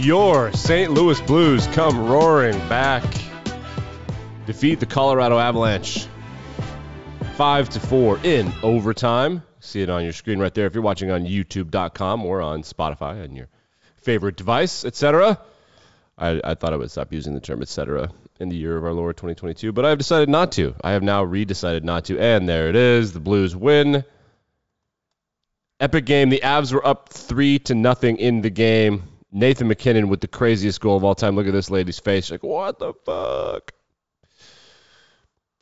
Your St. Louis Blues come roaring back. Defeat the Colorado Avalanche 5 to 4 in overtime. See it on your screen right there if you're watching on youtube.com or on Spotify on your favorite device, etc. I, I thought I would stop using the term etc. in the year of our Lord 2022, but I've decided not to. I have now redecided not to, and there it is. The Blues win. Epic game. The Avs were up three to nothing in the game. Nathan MacKinnon with the craziest goal of all time. Look at this lady's face. Like, what the fuck?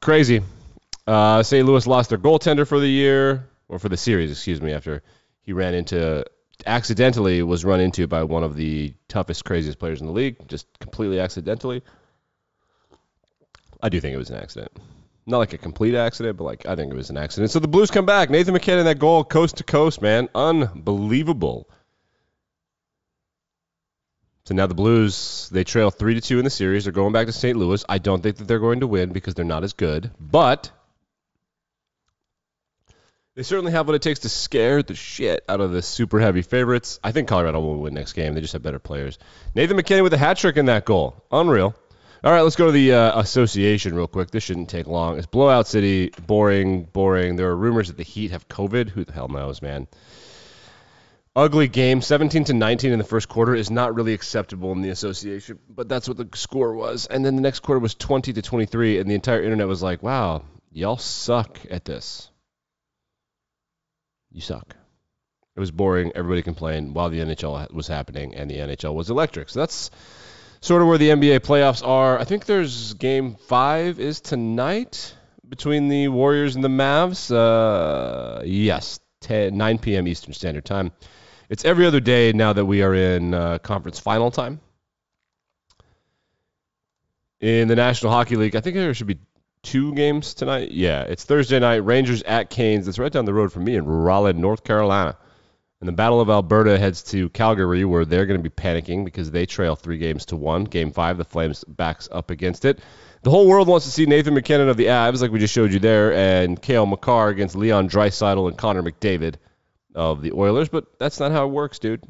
Crazy. Uh, St. Louis lost their goaltender for the year, or for the series, excuse me, after he ran into, accidentally was run into by one of the toughest, craziest players in the league, just completely accidentally. I do think it was an accident. Not like a complete accident, but like I think it was an accident. So the Blues come back. Nathan MacKinnon, that goal, coast to coast, man, unbelievable. So now the Blues they trail three to two in the series. They're going back to St. Louis. I don't think that they're going to win because they're not as good, but they certainly have what it takes to scare the shit out of the super heavy favorites. I think Colorado will win next game. They just have better players. Nathan MacKinnon with a hat trick in that goal, unreal. All right, let's go to the uh, association real quick. This shouldn't take long. It's blowout city, boring, boring. There are rumors that the Heat have COVID. Who the hell knows, man? Ugly game, 17 to 19 in the first quarter is not really acceptable in the association, but that's what the score was. And then the next quarter was 20 to 23, and the entire internet was like, "Wow, y'all suck at this. You suck." It was boring. Everybody complained while the NHL was happening, and the NHL was electric. So that's sort of where the NBA playoffs are. I think there's game five is tonight between the Warriors and the Mavs. Uh, yes, 10, 9 p.m. Eastern Standard Time. It's every other day now that we are in uh, conference final time. In the National Hockey League, I think there should be two games tonight. Yeah, it's Thursday night. Rangers at Canes. That's right down the road from me in Raleigh, North Carolina. And the Battle of Alberta heads to Calgary, where they're going to be panicking because they trail three games to one. Game five, the Flames backs up against it. The whole world wants to see Nathan MacKinnon of the Avs, like we just showed you there, and Cale Makar against Leon Draisaitl and Connor McDavid of the Oilers, but that's not how it works, dude.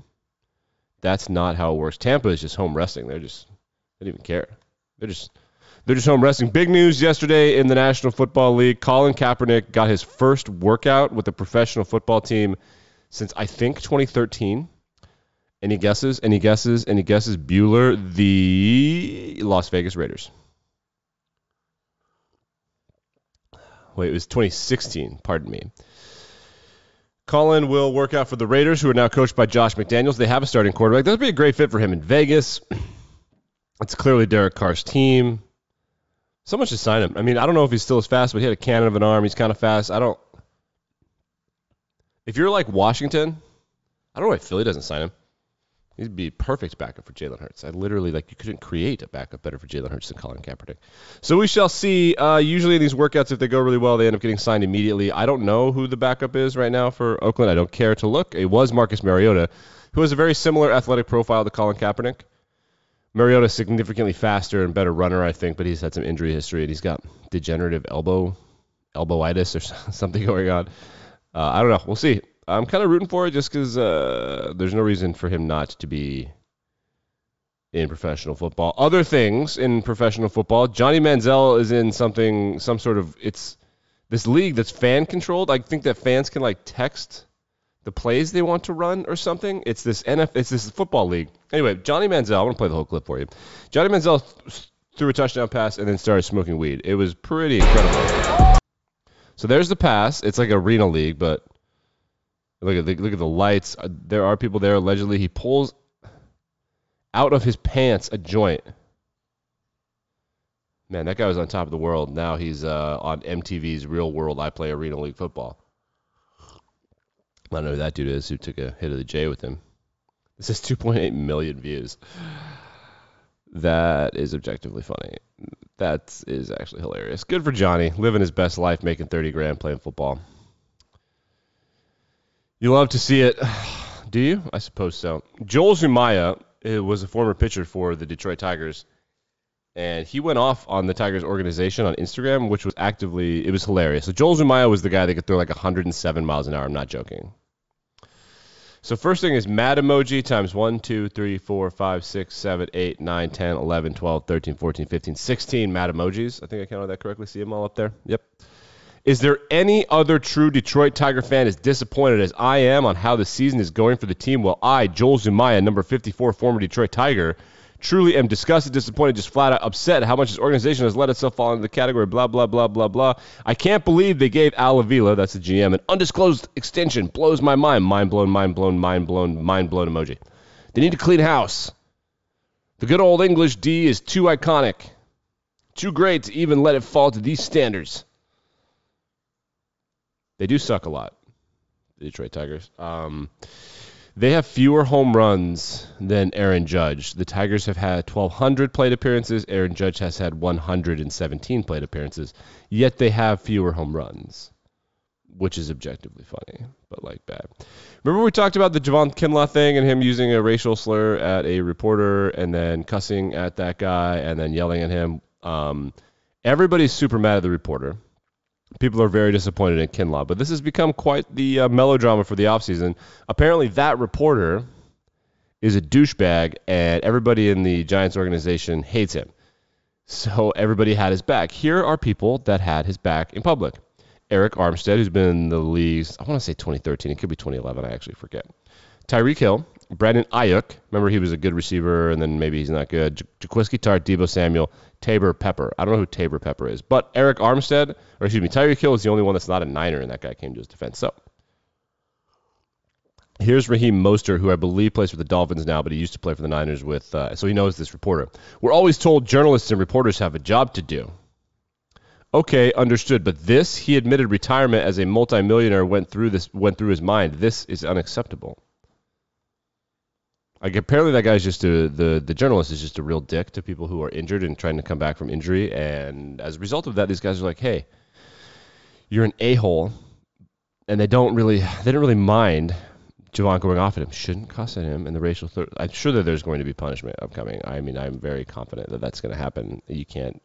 That's not how it works. Tampa is just home resting. They're just they don't even care. They're just they're just home resting. Big news yesterday in the National Football League. Colin Kaepernick got his first workout with the professional football team since I think 2013. Any guesses? Any guesses? Any guesses? Bueller, the Las Vegas Raiders. Wait, it was 2016. Pardon me. Colin will work out for the Raiders, who are now coached by Josh McDaniels. They have a starting quarterback. That would be a great fit for him in Vegas. It's clearly Derek Carr's team. Someone should sign him. I mean, I don't know if he's still as fast, but he had a cannon of an arm. He's kind of fast. I don't. If you're like Washington, I don't know why Philly doesn't sign him. He'd be perfect backup for Jalen Hurts. I literally like you couldn't create a backup better for Jalen Hurts than Colin Kaepernick. So we shall see. Uh, usually in these workouts, if they go really well, they end up getting signed immediately. I don't know who the backup is right now for Oakland. I don't care to look. It was Marcus Mariota, who has a very similar athletic profile to Colin Kaepernick. Mariota's significantly faster and better runner, I think, but he's had some injury history and he's got degenerative elbow elbowitis or something going on. Uh, I don't know. We'll see. I'm kind of rooting for it just because uh, there's no reason for him not to be in professional football. Other things in professional football, Johnny Manziel is in something, some sort of it's this league that's fan controlled. I think that fans can like text the plays they want to run or something. It's this NF, it's this football league. Anyway, Johnny Manziel. I want to play the whole clip for you. Johnny Manziel th- threw a touchdown pass and then started smoking weed. It was pretty incredible. So there's the pass. It's like a arena league, but Look at the look at the lights. Uh, there are people there. Allegedly, he pulls out of his pants a joint. Man, that guy was on top of the world. Now he's uh, on MTV's Real World. I play Arena League football. I don't know who that dude is who took a hit of the J with him. This is 2.8 million views. That is objectively funny. That is actually hilarious. Good for Johnny, living his best life, making 30 grand playing football. You love to see it. Do you? I suppose so. Joel Zumaya uh, was a former pitcher for the Detroit Tigers, and he went off on the Tigers organization on Instagram, which was actively, it was hilarious. So Joel Zumaya was the guy that could throw like 107 miles an hour. I'm not joking. So first thing is mad emoji times 1, 2, 3, 4, 5, 6, 7, 8, 9, 10, 11, 12, 13, 14, 15, 16 mad emojis. I think I counted that correctly. See them all up there? Yep. Is there any other true Detroit Tiger fan as disappointed as I am on how the season is going for the team? Well, I, Joel Zumaya, number 54, former Detroit Tiger, truly am disgusted, disappointed, just flat out upset how much this organization has let itself fall into the category, blah, blah, blah, blah, blah. I can't believe they gave Al Avila, that's the GM, an undisclosed extension. Blows my mind. Mind blown, mind blown, mind blown, mind blown emoji. They need to clean house. The good old English D is too iconic, too great to even let it fall to these standards. They do suck a lot, the Detroit Tigers. Um, they have fewer home runs than Aaron Judge. The Tigers have had 1,200 plate appearances. Aaron Judge has had 117 plate appearances. Yet they have fewer home runs, which is objectively funny, but like bad. Remember we talked about the Javon Kinlaw thing and him using a racial slur at a reporter and then cussing at that guy and then yelling at him. Um, everybody's super mad at the reporter people are very disappointed in Kinlaw. But this has become quite the uh, melodrama for the offseason. Apparently, that reporter is a douchebag, and everybody in the Giants organization hates him. So everybody had his back. Here are people that had his back in public. Arik Armstead, who's been in the league, I want to say 2013. It could be 2011. I actually forget. Tyreek Hill, Brandon Aiyuk. Remember, he was a good receiver, and then maybe he's not good. Jaquiski Tartt, Deebo Samuel, Taybor Pepper. I don't know who Taybor Pepper is, but Arik Armstead, or excuse me, Tyreek Hill is the only one that's not a Niner, and that guy came to his defense. So here's Raheem Mostert, who I believe plays for the Dolphins now, but he used to play for the Niners with, uh, so he knows this reporter. We're always told journalists and reporters have a job to do. Okay, understood. But this, he admitted retirement as a multimillionaire went through this went through his mind. This is unacceptable. Like apparently that guy's just a the the journalist is just a real dick to people who are injured and trying to come back from injury. And as a result of that, these guys are like, hey, you're an a hole, and they don't really they don't really mind Javon going off at him. Shouldn't cuss at him, and the racial. I'm sure that there's going to be punishment upcoming. I mean, I'm very confident that that's going to happen. You can't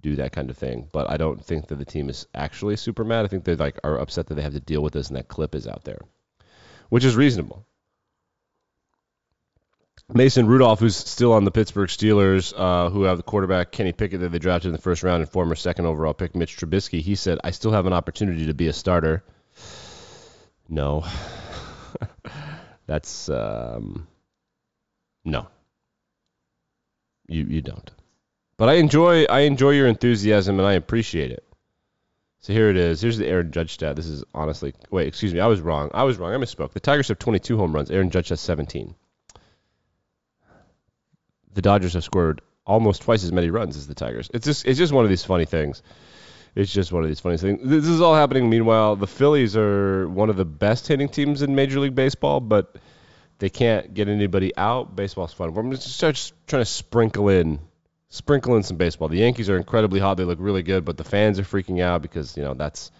do that kind of thing. But I don't think that the team is actually super mad. I think they like are upset that they have to deal with this, and that clip is out there, which is reasonable. Mason Rudolph, who's still on the Pittsburgh Steelers, uh, who have the quarterback Kenny Pickett that they drafted in the first round and former second overall pick Mitch Trubisky, he said, I still have an opportunity to be a starter. No. That's, um, no. You, you don't. But I enjoy I enjoy your enthusiasm and I appreciate it. So here it is. Here's the Aaron Judge stat. This is honestly wait, excuse me, I was wrong. I was wrong. I misspoke. The Tigers have 22 home runs. Aaron Judge has 17 the Dodgers have scored almost twice as many runs as the Tigers. It's just it's just one of these funny things. It's just one of these funny things. This is all happening. Meanwhile, the Phillies are one of the best hitting teams in Major League Baseball, but they can't get anybody out. Baseball's fun. I'm just start trying to sprinkle in, sprinkle in some baseball. The Yankees are incredibly hot. They look really good, but the fans are freaking out because you know that's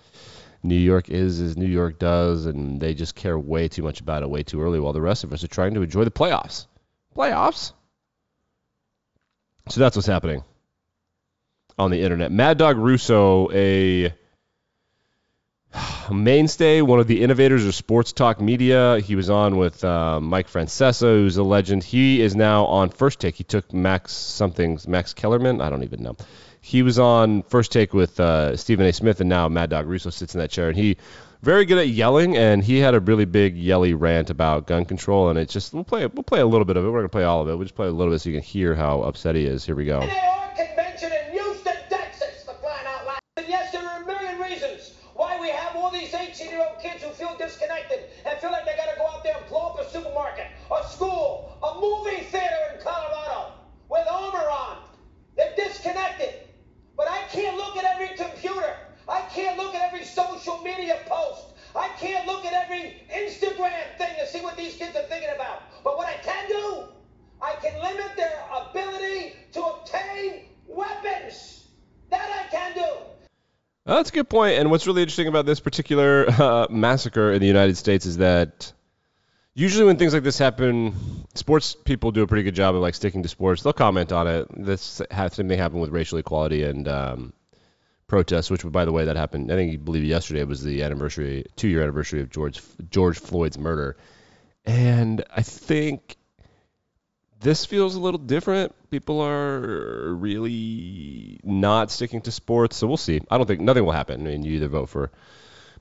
New York is as New York does, and they just care way too much about it way too early, while the rest of us are trying to enjoy the playoffs. Playoffs. So that's what's happening on the internet. Mad Dog Russo, a mainstay, one of the innovators of sports talk media. He was on with uh, Mike Francesa, who's a legend. He is now on First Take. He took Max something, Max Kellerman. I don't even know. He was on First Take with uh, Stephen A. Smith, and now Mad Dog Russo sits in that chair, and he very good at yelling, and he had a really big yelly rant about gun control, and it's just we'll play we'll play a little bit of it. We're gonna play all of it. We'll just play a little bit so you can hear how upset he is. Here we go. convention in Houston, Texas, for crying out loud. And yes, there are a million reasons why we have all these 18-year-old kids who feel disconnected and feel like they gotta go out there and blow up a supermarket, a school, a movie theater in Colorado with armor on. They're disconnected. But I can't look at every computer. I can't look at every social media post. I can't look at every Instagram thing and see what these kids are thinking about. But what I can do, I can limit their ability to obtain weapons. That I can do. that's a good point. And what's really interesting about this particular uh, massacre in the United States is that usually when things like this happen, sports people do a pretty good job of like sticking to sports. They'll comment on it. This same thing happened with racial equality and um, protests, which by the way that happened. I think you believe yesterday was the anniversary, two year anniversary of George George Floyd's murder, And I think this feels a little different. People are really not sticking to sports, so we'll see. I don't think nothing will happen. I mean, you either vote for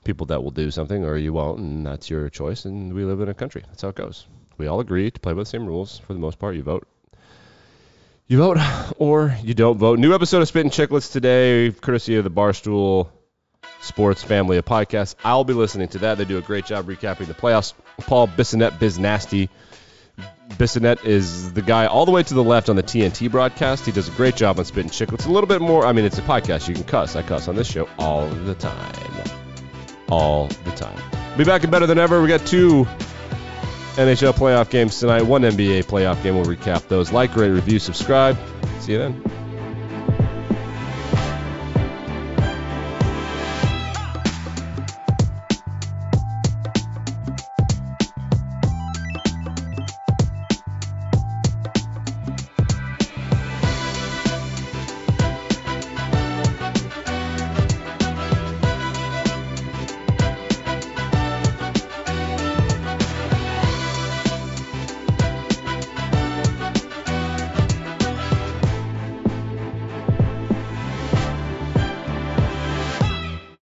people that will do something or you won't, and that's your choice. And we live in a country. That's how it goes. We all agree to play by the same rules for the most part. You vote. You vote or you don't vote. New episode of Spittin' Chicklets today, courtesy of the Barstool Sports family of podcasts. I'll be listening to that. They do a great job recapping the playoffs. Paul Bissonnette, Biz Nasty. Bissonnette is the guy all the way to the left on the TNT broadcast. He does a great job on Spittin' Chicklets. A little bit more. I mean, it's a podcast. You can cuss. I cuss on this show all the time. All the time. Be back and better than ever. We got two NHL playoff games tonight, one NBA playoff game. We'll recap those. Like, rate, review, subscribe. See you then.